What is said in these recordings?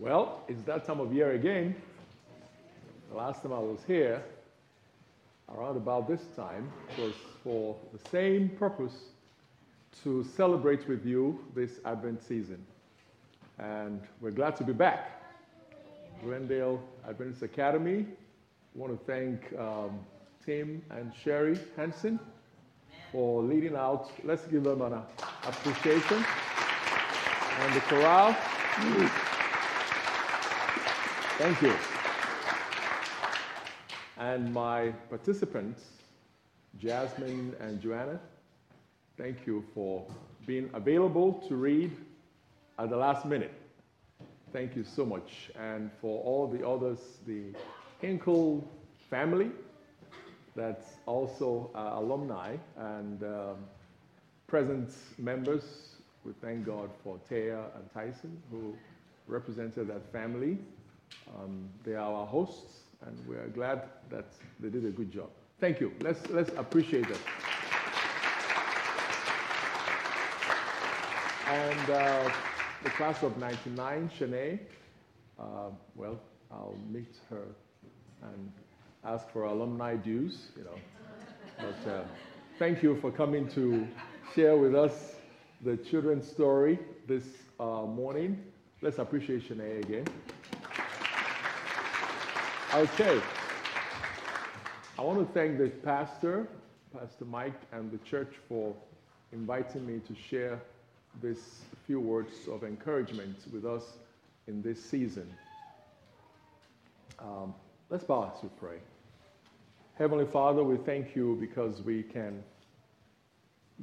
Well, it's that time of year again. The last time I was here, around about this time, was for the same purpose to celebrate with you this Advent season. And we're glad to be back. Glendale Adventist Academy. I want to thank um, Tim and Sherry Hansen for leading out. Let's give them an appreciation. And the chorale. Thank you. And my participants, Jasmine and Joanna, thank you for being available to read at the last minute. Thank you so much. And for all the others, the Hinkle family, that's also uh, alumni and um, present members. We thank God for Taya and Tyson, who represented that family. Um, they are our hosts, and we are glad that they did a good job. Thank you. Let's, let's appreciate them. And uh, the class of 99, Shanae, uh, well, I'll meet her and ask for alumni dues, you know. But uh, thank you for coming to share with us the children's story this uh, morning. Let's appreciate Shanae again. Okay. I want to thank the pastor, Pastor Mike, and the church for inviting me to share these few words of encouragement with us in this season. Um, let's bow as we pray. Heavenly Father, we thank you because we can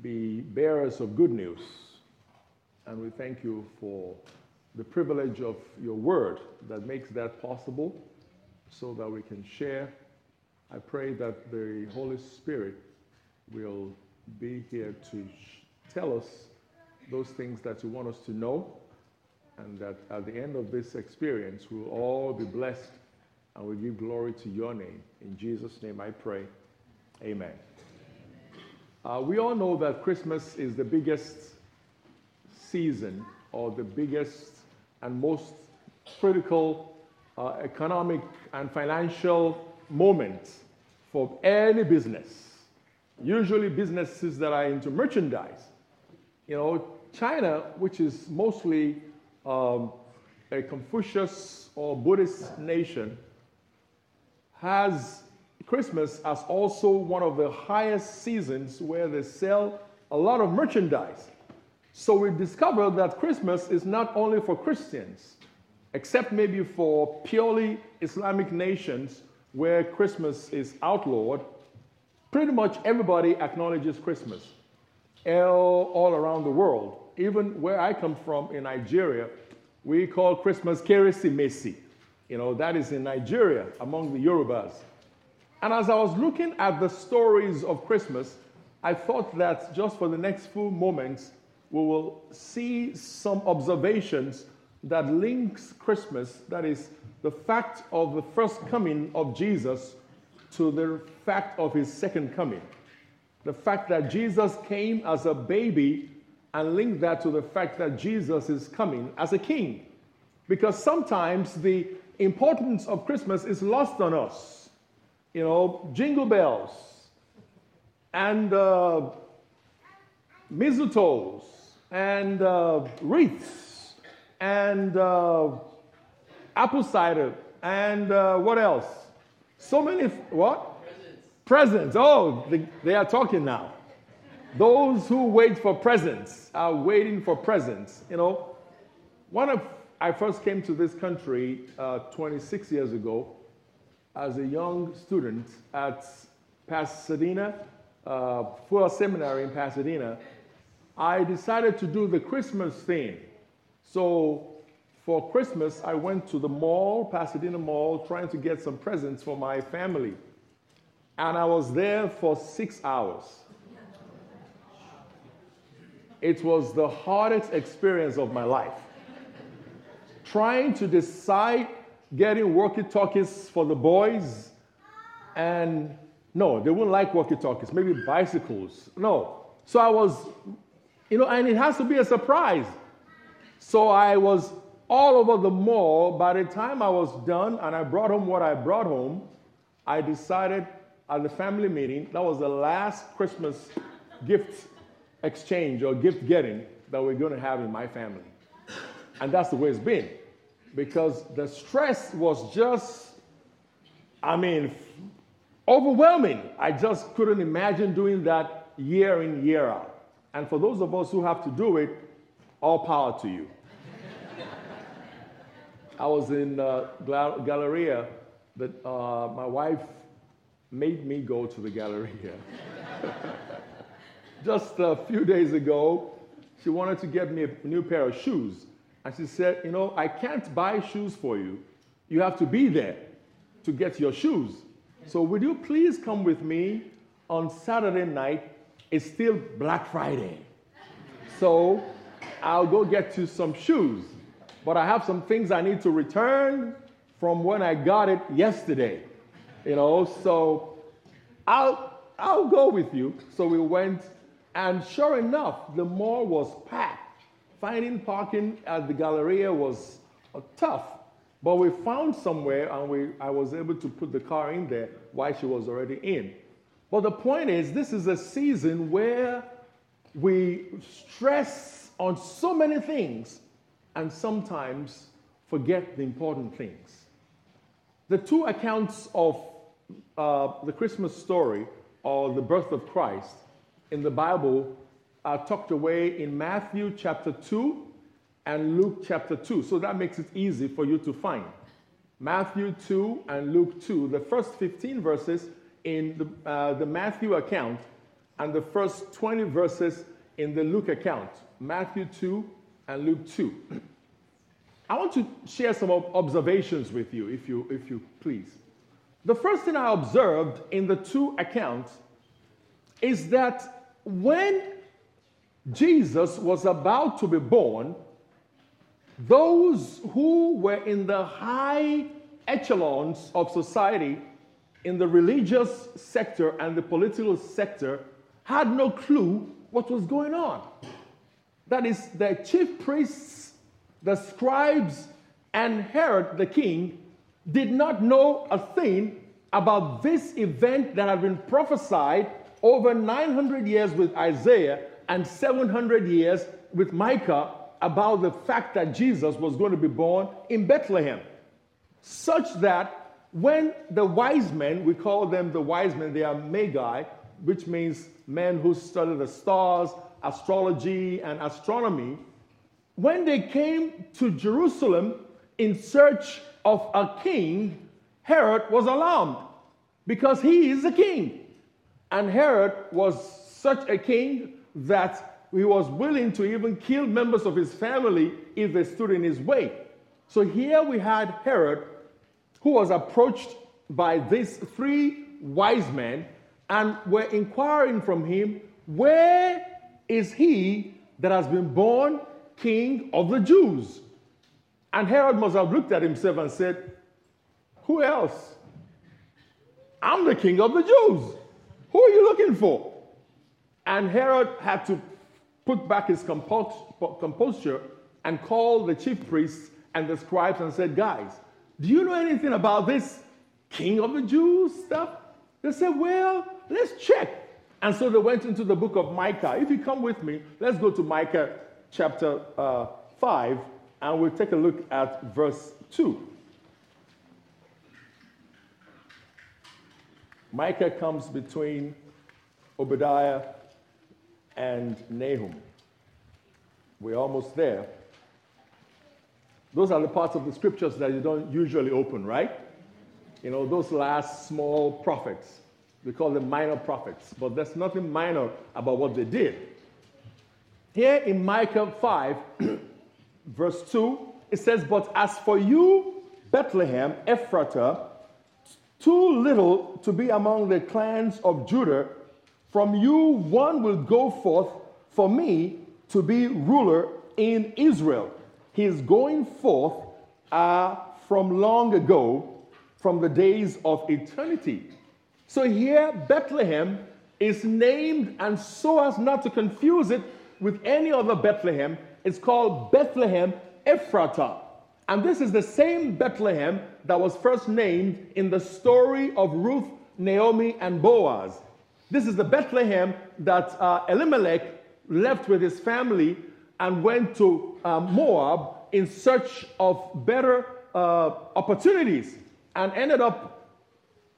be bearers of good news. And we thank you for the privilege of your word that makes that possible so that we can share. I pray that the Holy Spirit will be here to tell us those things that you want us to know, and that at the end of this experience, we'll all be blessed and we give glory to your name. In Jesus' name I pray. Amen. Uh, we all know that Christmas is the biggest season or the biggest and most critical uh, economic and financial moment for any business. Usually, businesses that are into merchandise. You know, China, which is mostly um, a Confucius or Buddhist nation, has Christmas as also one of the highest seasons where they sell a lot of merchandise. So we discovered that Christmas is not only for Christians, except maybe for purely Islamic nations where Christmas is outlawed. Pretty much everybody acknowledges Christmas all, around the world. Even where I come from in Nigeria, we call Christmas Keresimesi. You know, that is in Nigeria among the Yorubas. And as I was looking at the stories of Christmas, I thought that just for the next few moments, we will see some observations that links Christmas, that is, the fact of the first coming of Jesus to the fact of his second coming. The fact that Jesus came as a baby and link that to the fact that Jesus is coming as a king. Because sometimes the importance of Christmas is lost on us. You know, jingle bells and uh, mistletoes and uh, wreaths and uh, apple cider and uh, what else? So many, what? Presents. Presents. Oh, they, they are talking now. Those who wait for presents are waiting for presents. You know, one of I first came to this country uh, 26 years ago as a young student at Pasadena, uh, Fuller Seminary in Pasadena. I decided to do the Christmas thing. So for Christmas, I went to the mall, Pasadena Mall, trying to get some presents for my family. And I was there for six hours. It was the hardest experience of my life. Trying to decide getting walkie talkies for the boys, and no, they wouldn't like walkie talkies, maybe bicycles. No. So I was, you know, and it has to be a surprise. So I was all over the mall. By the time I was done and I brought home what I brought home, I decided at the family meeting that was the last Christmas gift exchange or gift getting that we're going to have in my family. And that's the way it's been because the stress was just, I mean, overwhelming. I just couldn't imagine doing that year in, year out. And for those of us who have to do it, all power to you. I was in uh, Galleria that uh, my wife made me go to the Galleria. Just a few days ago, she wanted to get me a new pair of shoes. And she said, You know, I can't buy shoes for you. You have to be there to get your shoes. So, would you please come with me on Saturday night? It's still Black Friday. So, I'll go get you some shoes. But I have some things I need to return from when I got it yesterday. You know, so I'll I'll go with you. So we went, and sure enough, the mall was packed. Finding parking at the Galleria was uh, tough, but we found somewhere, and we I was able to put the car in there while she was already in. But the point is, this is a season where we stress on so many things and sometimes forget the important things. The two accounts of uh, the Christmas story or the birth of Christ in the Bible are tucked away in Matthew chapter 2 and Luke chapter 2. So that makes it easy for you to find. Matthew 2 and Luke 2, the first 15 verses in the, uh, the Matthew account and the first 20 verses in the Luke account. Matthew 2 and Luke 2. I want to share some observations with you, if you, if you please. The first thing I observed in the two accounts is that when Jesus was about to be born, those who were in the high echelons of society, in the religious sector and the political sector, had no clue what was going on. That is, the chief priests the scribes and Herod the king did not know a thing about this event that had been prophesied over 900 years with Isaiah and 700 years with Micah about the fact that Jesus was going to be born in Bethlehem. Such that when the wise men, we call them the wise men, they are magi, which means men who study the stars, astrology, and astronomy, when they came to Jerusalem in search of a king, Herod was alarmed because he is a king. And Herod was such a king that he was willing to even kill members of his family if they stood in his way. So here we had Herod, who was approached by these three wise men and were inquiring from him, Where is he that has been born king of the Jews. And Herod must have looked at himself and said, Who else? I'm the king of the Jews. Who are you looking for? And Herod had to put back his composure and call the chief priests and the scribes and said, Guys, do you know anything about this king of the Jews stuff? They said, Well, let's check. And so they went into the book of Micah. If you come with me, let's go to Micah chapter uh, 5, and we'll take a look at verse 2. Micah comes between Obadiah and Nahum. We're almost there. Those are the parts of the scriptures that you don't usually open, right? You know, those last small prophets. We call them minor prophets, but there's nothing minor about what they did. Here in Micah 5, verse 2, it says, But as for you, Bethlehem, Ephratah, too little to be among the clans of Judah, from you one will go forth for me to be ruler in Israel. He is going forth uh, from long ago, from the days of eternity. So here, Bethlehem is named, and so as not to confuse it with any other Bethlehem. It's called Bethlehem Ephratah. And this is the same Bethlehem that was first named in the story of Ruth, Naomi, and Boaz. This is the Bethlehem that uh, Elimelech left with his family and went to uh, Moab in search of better uh, opportunities and ended up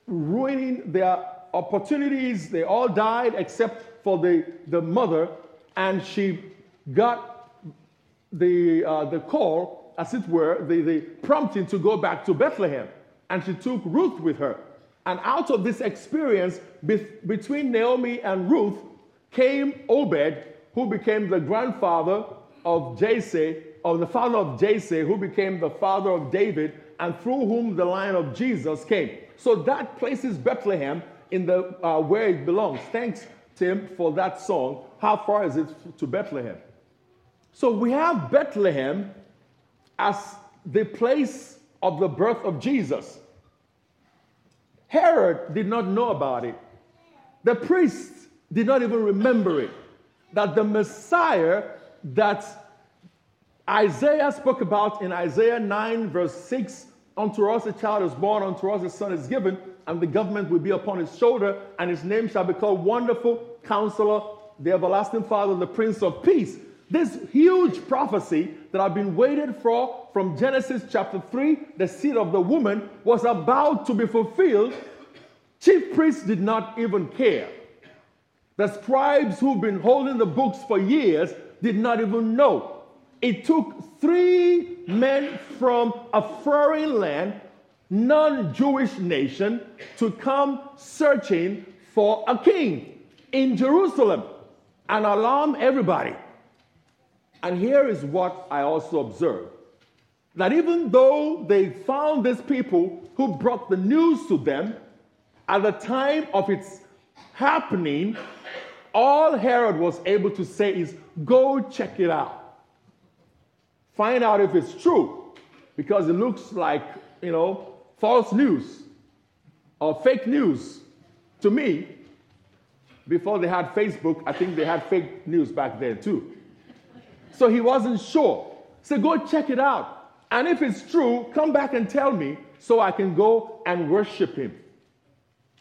ruining their opportunities. They all died except for the, the mother, and she got the, uh, the call as it were, the, the prompting to go back to Bethlehem. And she took Ruth with her. And out of this experience be- between Naomi and Ruth came Obed, who became the grandfather of Jesse, or the father of Jesse, who became the father of David, and through whom the line of Jesus came. So that places Bethlehem in the uh, where it belongs. Thanks, Tim, for that song. How far is it to Bethlehem? So we have Bethlehem as the place of the birth of Jesus. Herod did not know about it. The priests did not even remember it. That the Messiah that Isaiah spoke about in Isaiah 9, verse 6 Unto us a child is born, unto us a son is given, and the government will be upon his shoulder, and his name shall be called Wonderful Counselor, the Everlasting Father, the Prince of Peace. This huge prophecy that I've been waiting for from Genesis chapter 3, the seed of the woman, was about to be fulfilled. Chief priests did not even care. The scribes who've been holding the books for years did not even know. It took three men from a foreign land, non Jewish nation, to come searching for a king in Jerusalem and alarm everybody. And here is what I also observed that even though they found these people who brought the news to them, at the time of its happening, all Herod was able to say is, Go check it out. Find out if it's true, because it looks like, you know, false news or fake news to me. Before they had Facebook, I think they had fake news back then too. So he wasn't sure. So go check it out. And if it's true, come back and tell me so I can go and worship him.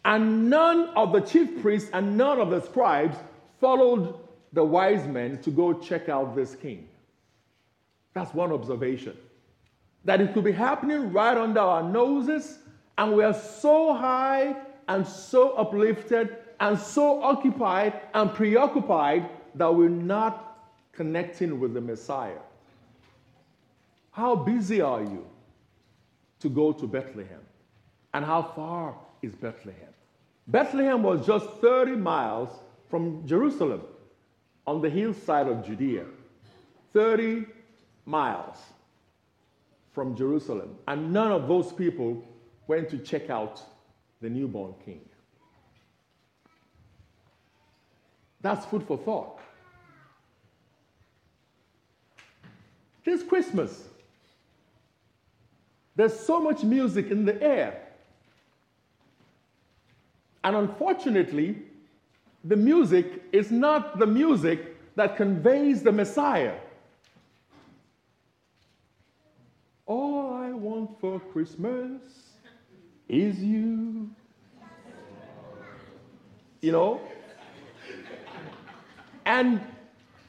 And none of the chief priests and none of the scribes followed the wise men to go check out this king. That's one observation. That it could be happening right under our noses, and we are so high and so uplifted and so occupied and preoccupied that we're not connecting with the Messiah. How busy are you to go to Bethlehem? And how far is Bethlehem? Bethlehem was just 30 miles from Jerusalem on the hillside of Judea. 30 miles from Jerusalem. And none of those people went to check out the newborn king. That's food for thought. This Christmas, there's so much music in the air. And unfortunately, the music is not the music that conveys the Messiah. All I want for Christmas is you. You know? And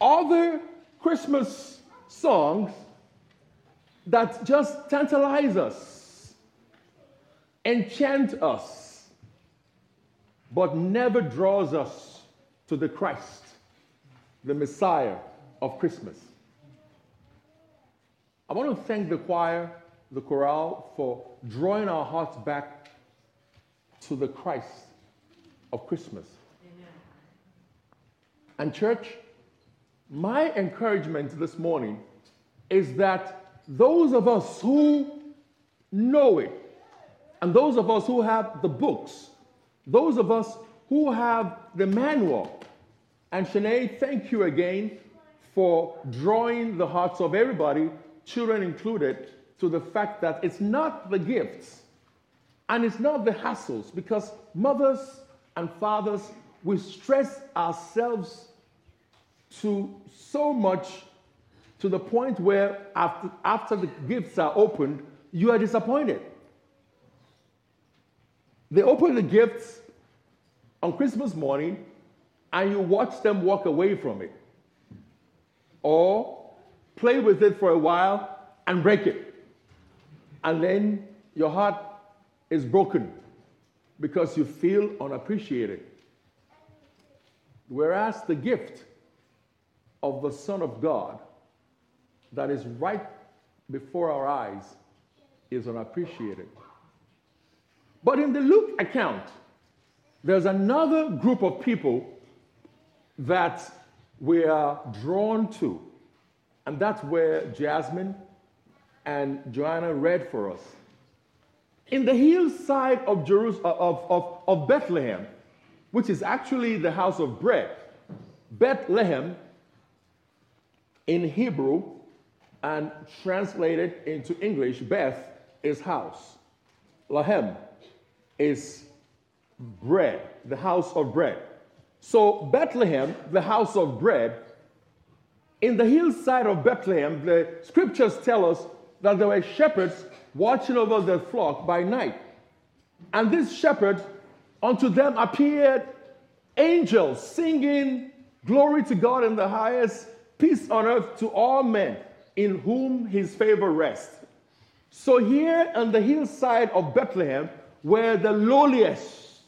other Christmas songs that just tantalize us, enchant us, but never draws us to the Christ, the Messiah of Christmas. I want to thank the choir, the chorale, for drawing our hearts back to the Christ of Christmas. Amen. And, church, my encouragement this morning is that those of us who know it, and those of us who have the books, those of us who have the manual, and Shanae, thank you again for drawing the hearts of everybody, children included, to the fact that it's not the gifts and it's not the hassles, because mothers and fathers, we stress ourselves to so much to the point where after, after the gifts are opened, you are disappointed. They open the gifts on Christmas morning and you watch them walk away from it. Or play with it for a while and break it. And then your heart is broken because you feel unappreciated. Whereas the gift of the Son of God that is right before our eyes is unappreciated. But in the Luke account, there's another group of people that we are drawn to. And that's where Jasmine and Joanna read for us. In the hillside of, Jerusalem, of, of, of Bethlehem, which is actually the house of bread, Bethlehem in Hebrew and translated into English, Beth is house. Lahem is bread, the house of bread. So, Bethlehem, the house of bread, in the hillside of Bethlehem, the scriptures tell us that there were shepherds watching over their flock by night. And these shepherds, unto them appeared angels singing, Glory to God in the highest, peace on earth to all men in whom his favor rests. So, here on the hillside of Bethlehem, were the lowliest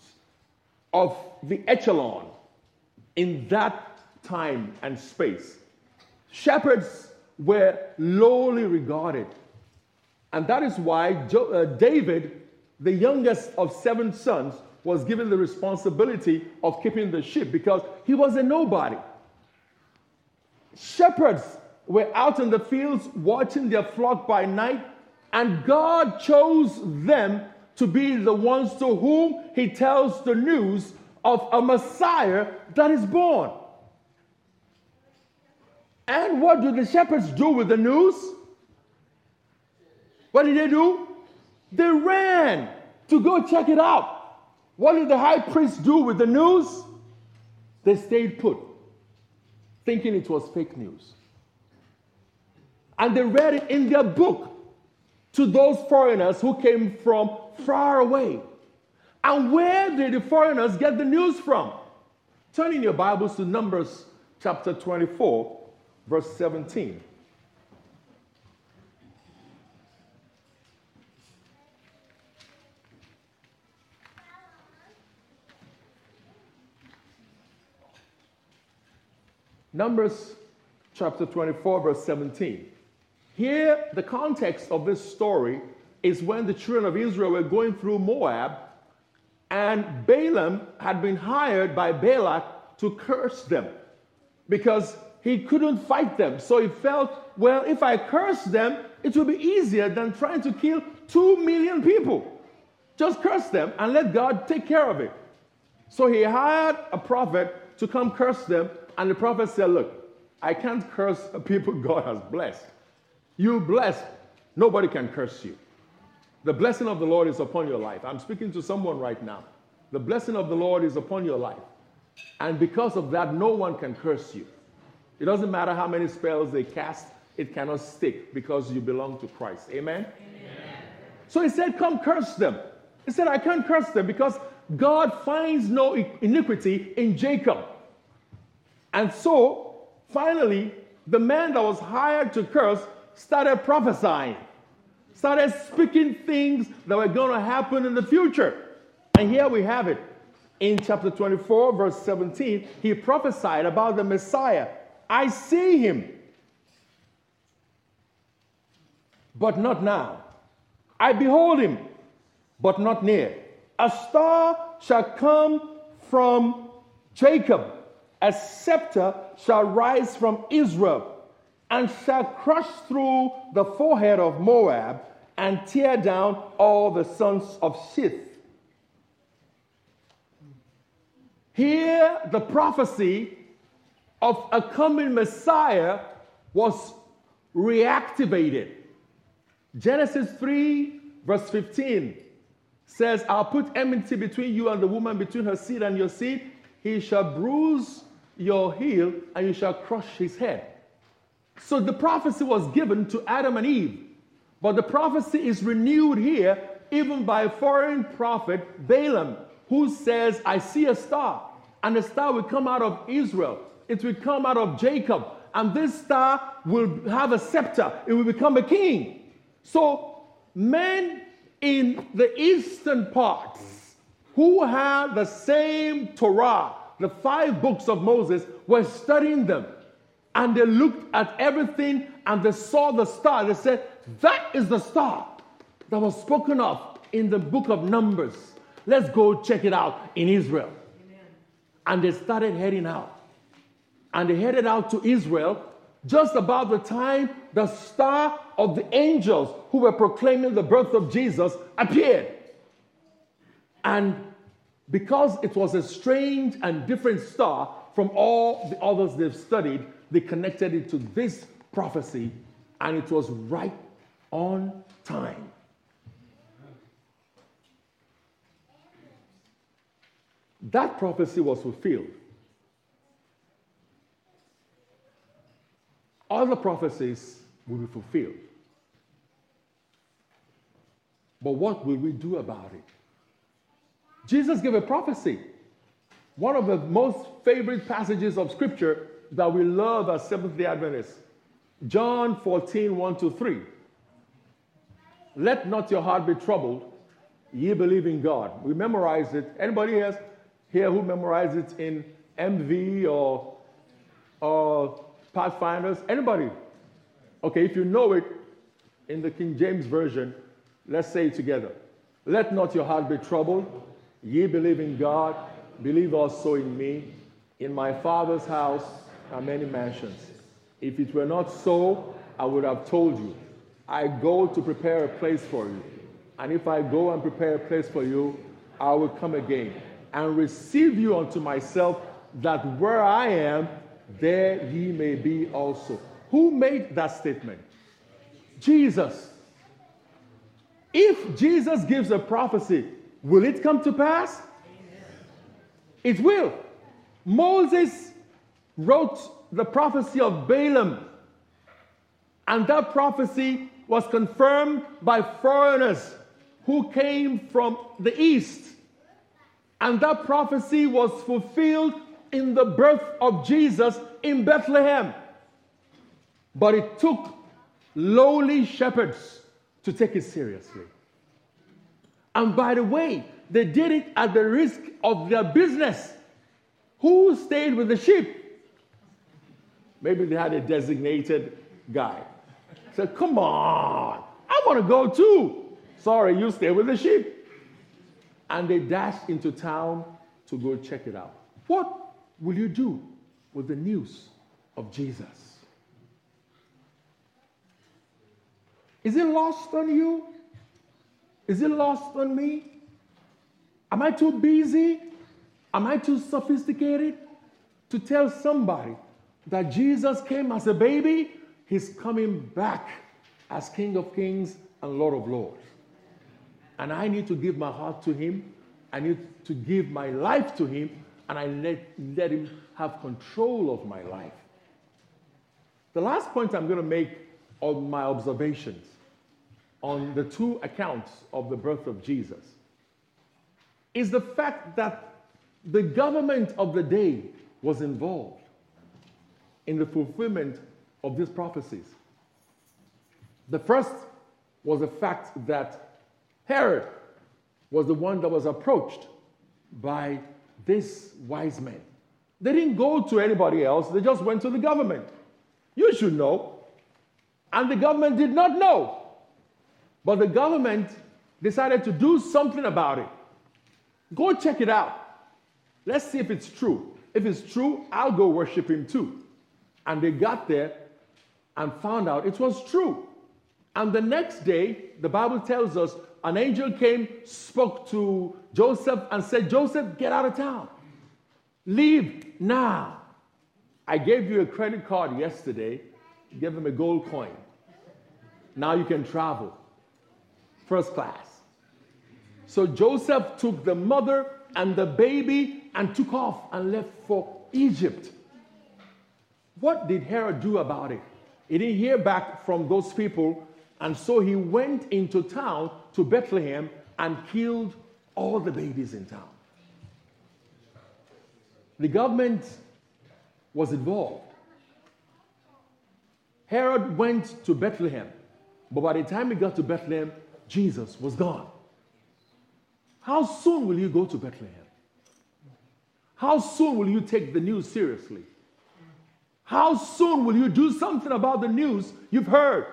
of the echelon in that time and space. Shepherds were lowly regarded. And that is why jo- uh, David, the youngest of seven sons, was given the responsibility of keeping the sheep because he was a nobody. Shepherds were out in the fields watching their flock by night, and God chose them to be the ones to whom he tells the news of a Messiah that is born. And what do the shepherds do with the news? What did they do? They ran to go check it out. What did the high priest do with the news? They stayed put, thinking it was fake news. And they read it in their book to those foreigners who came from far away. And where did the foreigners get the news from? Turn in your Bibles to Numbers chapter 24, verse 17. Numbers chapter 24, verse 17. Here, the context of this story is when the children of Israel were going through Moab, and Balaam had been hired by Balak to curse them because he couldn't fight them. So he felt, well, if I curse them, it will be easier than trying to kill two million people. Just curse them and let God take care of it. So he hired a prophet to come curse them, and the prophet said, Look, I can't curse people God has blessed. You blessed, nobody can curse you. The blessing of the Lord is upon your life. I'm speaking to someone right now. The blessing of the Lord is upon your life. And because of that, no one can curse you. It doesn't matter how many spells they cast, it cannot stick because you belong to Christ. Amen? Amen? So he said, Come curse them. He said, I can't curse them because God finds no iniquity in Jacob. And so, finally, the man that was hired to curse started prophesying, started speaking things that were going to happen in the future. And here we have it. In chapter 24, verse 17, he prophesied about the Messiah. I see him, but not now. I behold him, but not near. A star shall come from Jacob, a scepter shall rise from Israel and shall crush through the forehead of Moab and tear down all the sons of Sheth. Here, the prophecy of a coming Messiah was reactivated. Genesis 3, verse 15 says, I'll put enmity between you and the woman, between her seed and your seed. He shall bruise your heel, and you shall crush his head. So the prophecy was given to Adam and Eve. But the prophecy is renewed here even by a foreign prophet, Balaam, who says, I see a star, and the star will come out of Israel. It will come out of Jacob, and this star will have a scepter. It will become a king. So, men in the eastern parts who had the same Torah, the five books of Moses, were studying them. And they looked at everything and they saw the star. They said, That is the star that was spoken of in the book of Numbers. Let's go check it out in Israel. Amen. And they started heading out. And they headed out to Israel just about the time the star of the angels who were proclaiming the birth of Jesus appeared. And because it was a strange and different star from all the others they've studied, they connected it to this prophecy, and it was right on time. That prophecy was fulfilled. Other prophecies will be fulfilled. But what will we do about it? Jesus gave a prophecy. One of the most favorite passages of scripture that we love as Seventh day Adventists. John 14, 1 to 3. Let not your heart be troubled. Ye believe in God. We memorize it. Anybody here, here who memorized it in MV or, or Pathfinders? Anybody? Okay, if you know it in the King James Version, let's say it together. Let not your heart be troubled. Ye believe in God, believe also in me. In my Father's house are many mansions. If it were not so, I would have told you. I go to prepare a place for you. And if I go and prepare a place for you, I will come again and receive you unto myself, that where I am, there ye may be also. Who made that statement? Jesus. If Jesus gives a prophecy, will it come to pass? It will. Moses wrote the prophecy of Balaam, and that prophecy was confirmed by foreigners who came from the east. And that prophecy was fulfilled in the birth of Jesus in Bethlehem. But it took lowly shepherds to take it seriously. And by the way, they did it at the risk of their business. Who stayed with the sheep? Maybe they had a designated guy. Said, Come on, I want to go too. Sorry, you stay with the sheep. And they dashed into town to go check it out. What will you do with the news of Jesus? Is it lost on you? Is it lost on me? Am I too busy? Am I too sophisticated to tell somebody that Jesus came as a baby? He's coming back as King of Kings and Lord of Lords. And I need to give my heart to Him. I need to give my life to Him and I let, let Him have control of my life. The last point I'm going to make on my observations on the two accounts of the birth of Jesus is the fact that the government of the day was involved in the fulfillment of these prophecies. The first was the fact that Herod was the one that was approached by this wise men. They didn't go to anybody else, they just went to the government. You should know. And the government did not know. But the government decided to do something about it. Go check it out. Let's see if it's true. If it's true, I'll go worship him too. And they got there and found out it was true. And the next day, the Bible tells us an angel came, spoke to Joseph, and said, Joseph, get out of town. Leave now. I gave you a credit card yesterday, give them a gold coin. Now you can travel. First class. So Joseph took the mother and the baby and took off and left for Egypt. What did Herod do about it? He didn't hear back from those people, and so he went into town to Bethlehem and killed all the babies in town. The government was involved. Herod went to Bethlehem, but by the time he got to Bethlehem, Jesus was gone. How soon will you go to Bethlehem? How soon will you take the news seriously? How soon will you do something about the news you've heard?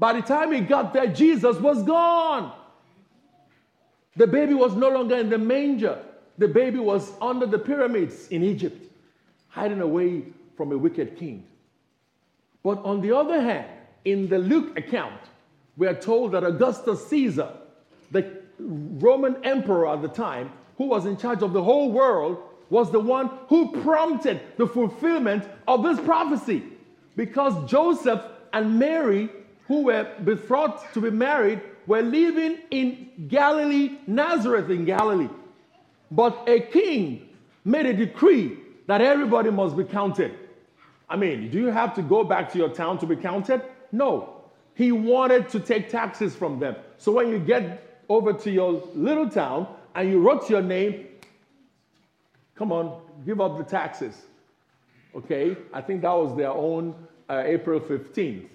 By the time he got there, Jesus was gone. The baby was no longer in the manger. The baby was under the pyramids in Egypt, hiding away from a wicked king. But on the other hand, in the Luke account, we are told that Augustus Caesar, the Roman emperor at the time, who was in charge of the whole world, was the one who prompted the fulfillment of this prophecy. Because Joseph and Mary, who were betrothed to be married, were living in Galilee, Nazareth in Galilee. But a king made a decree that everybody must be counted. I mean, do you have to go back to your town to be counted? No. He wanted to take taxes from them. So when you get over to your little town and you wrote your name, come on, give up the taxes. Okay? I think that was their own uh, April 15th,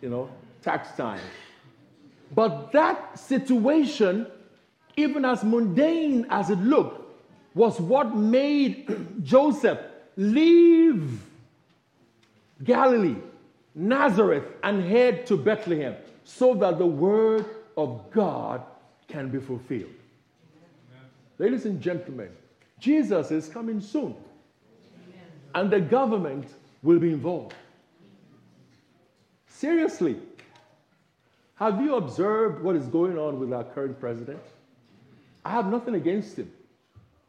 you know, tax time. But that situation, even as mundane as it looked, was what made Joseph leave Galilee, Nazareth, and head to Bethlehem so that the word of God can be fulfilled. Ladies and gentlemen, Jesus is coming soon, and the government will be involved. Seriously, have you observed what is going on with our current president? I have nothing against him.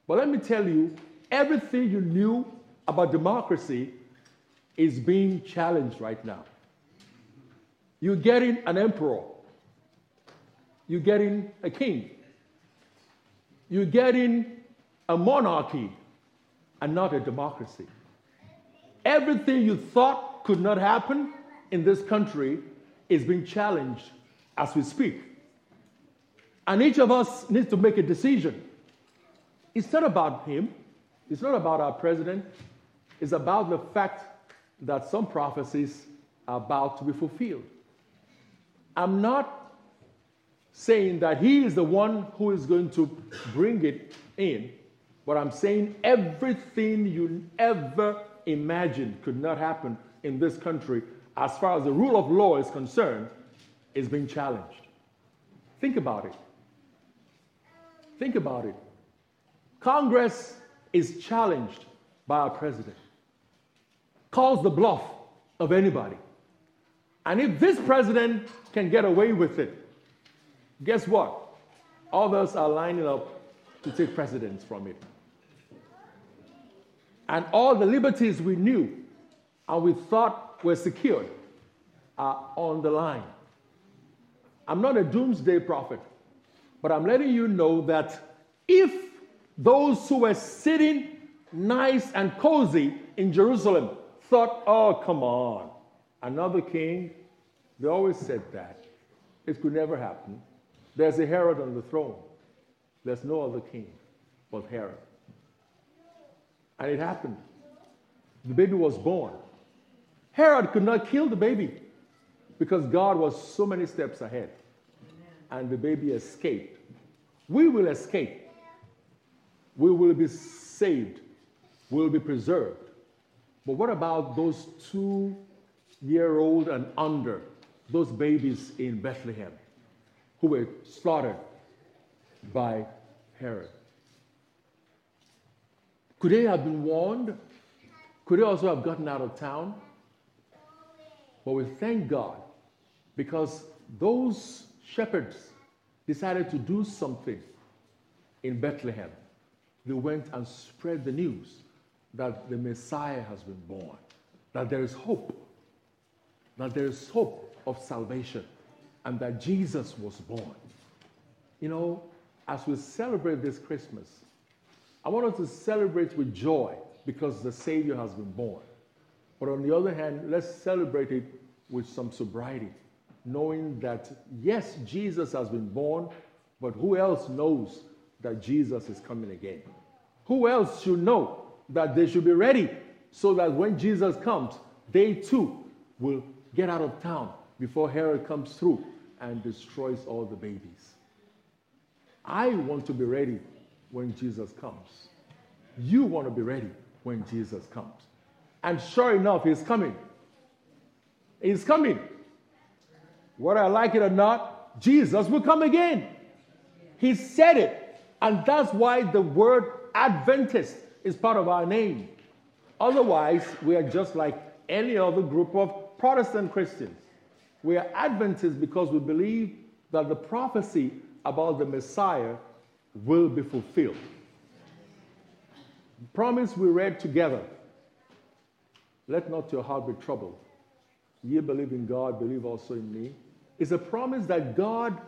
But let me tell you, everything you knew about democracy is being challenged right now. You're getting an emperor, you're getting a king, you're getting a monarchy and not a democracy. Everything you thought could not happen in this country is being challenged as we speak. And each of us needs to make a decision. It's not about him, it's not about our president, it's about the fact that some prophecies are about to be fulfilled. I'm not saying that he is the one who is going to bring it in, but I'm saying everything you ever imagined could not happen in this country as far as the rule of law is concerned is being challenged. Think about it. Think about it. Congress is challenged by our president, calls the bluff of anybody. And if this president can get away with it, guess what? Others are lining up to take precedence from it. And all the liberties we knew and we thought were secured are on the line. I'm not a doomsday prophet, but I'm letting you know that if those who were sitting nice and cozy in Jerusalem thought, oh, come on, another king, they always said that. It could never happen. There's a Herod on the throne. There's no other king but Herod. And it happened. The baby was born. Herod could not kill the baby because God was so many steps ahead. And the baby escaped. We will escape. We will be saved. We will be preserved. But what about those two year old and under, those babies in Bethlehem who were slaughtered by Herod? Could they have been warned? Could they also have gotten out of town? But we thank God because those shepherds decided to do something in Bethlehem. They went and spread the news that the Messiah has been born, that there is hope, that there is hope of salvation, and that Jesus was born. You know, as we celebrate this Christmas, I want us to celebrate with joy because the Savior has been born. But on the other hand, let's celebrate it with some sobriety, knowing that yes, Jesus has been born, but who else knows that Jesus is coming again? Who else should know that they should be ready so that when Jesus comes, they too will get out of town before Herod comes through and destroys all the babies. I want to be ready when Jesus comes. You want to be ready when Jesus comes. And sure enough, he's coming. He's coming. Whether I like it or not, Jesus will come again. He said it. And that's why the word Adventist is part of our name. Otherwise, we are just like any other group of Protestant Christians. We are Adventists because we believe that the prophecy about the Messiah will be fulfilled. The promise we read together let not your heart be troubled. Ye believe in God, believe also in me. Is a promise that God,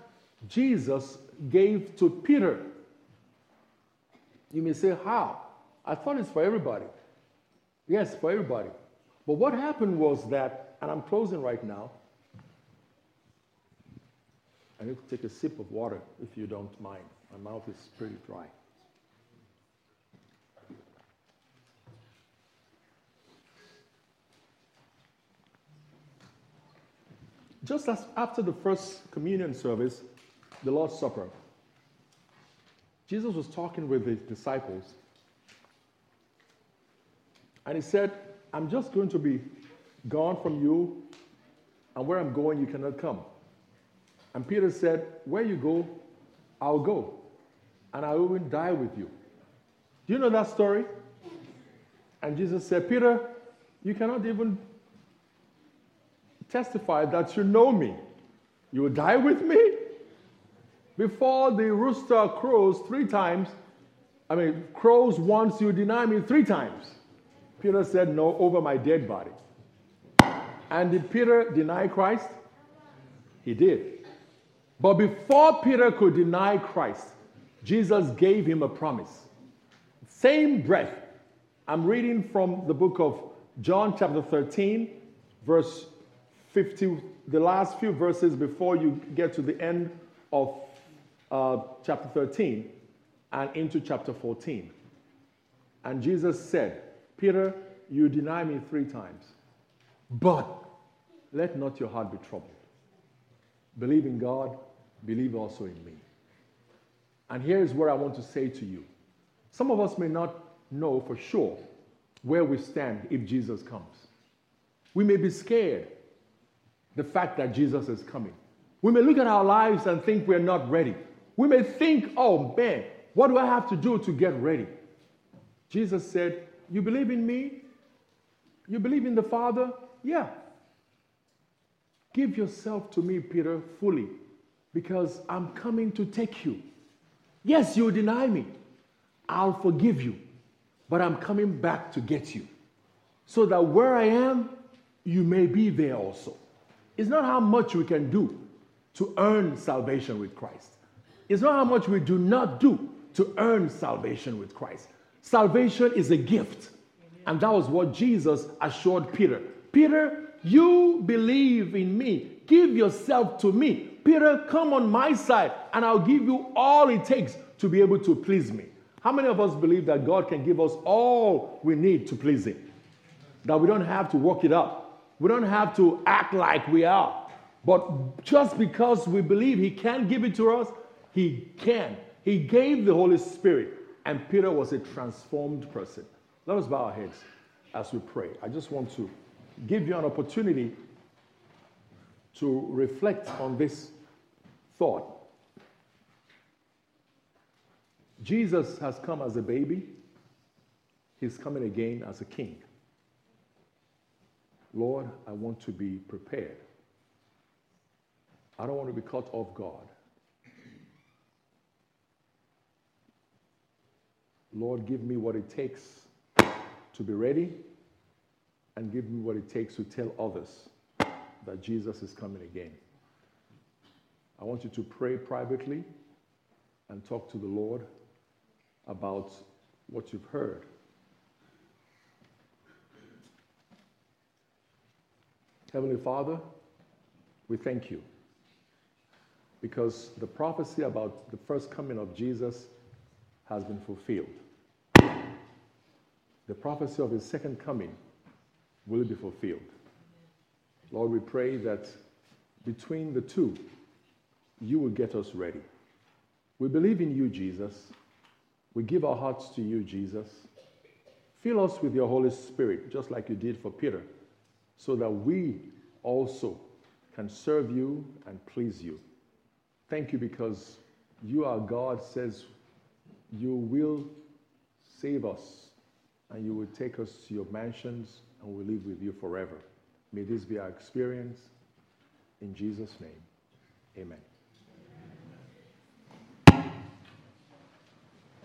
Jesus, gave to Peter. You may say, How? I thought it's for everybody. Yes, for everybody. But what happened was that, and I'm closing right now. I need to take a sip of water if you don't mind. My mouth is pretty dry. Just as after the first communion service, the Lord's Supper, Jesus was talking with his disciples. And he said, I'm just going to be gone from you, and where I'm going, you cannot come. And Peter said, Where you go, I'll go, and I will even die with you. Do you know that story? And Jesus said, Peter, you cannot even testify that you know me. You will die with me? Before the rooster crows three times, I mean, crows once, you deny me three times. Peter said, No, over my dead body. And did Peter deny Christ? He did. But before Peter could deny Christ, Jesus gave him a promise. Same breath. I'm reading from the book of John, chapter 13, verse 50, the last few verses before you get to the end of uh, chapter 13 and into chapter 14. And Jesus said, Peter, you deny me three times, but let not your heart be troubled. Believe in God, believe also in me. And here is what I want to say to you. Some of us may not know for sure where we stand if Jesus comes. We may be scared the fact that Jesus is coming. We may look at our lives and think we're not ready. We may think, oh man, what do I have to do to get ready? Jesus said, You believe in me? You believe in the Father? Yeah. Give yourself to me, Peter, fully, because I'm coming to take you. Yes, you deny me. I'll forgive you, but I'm coming back to get you. So that where I am, you may be there also. It's not how much we can do to earn salvation with Christ. It's not how much we do not do to earn salvation with Christ. Salvation is a gift. And that was what Jesus assured Peter. Peter, you believe in me. Give yourself to me. Peter, come on my side, and I'll give you all it takes to be able to please me. How many of us believe that God can give us all we need to please Him? That we don't have to work it up. We don't have to act like we are. But just because we believe He can give it to us, He can. He gave the Holy Spirit, and Peter was a transformed person. Let us bow our heads as we pray. I just want to give you an opportunity to reflect on this thought. Jesus has come as a baby, He's coming again as a king. Lord, I want to be prepared. I don't want to be caught off guard. Lord, give me what it takes to be ready and give me what it takes to tell others that Jesus is coming again. I want you to pray privately and talk to the Lord about what you've heard. Heavenly Father, We thank you because the prophecy about the first coming of Jesus has been fulfilled. The prophecy of his second coming will be fulfilled. Lord, we pray that between the two, you will get us ready. We believe in you, Jesus. We give our hearts to you, Jesus. Fill us with your Holy Spirit, just like you did for Peter, so that we also can serve you and please you. Thank you because you, our God, says you will save us and you will take us to your mansions and we'll live with you forever. May this be our experience. In Jesus' name, amen.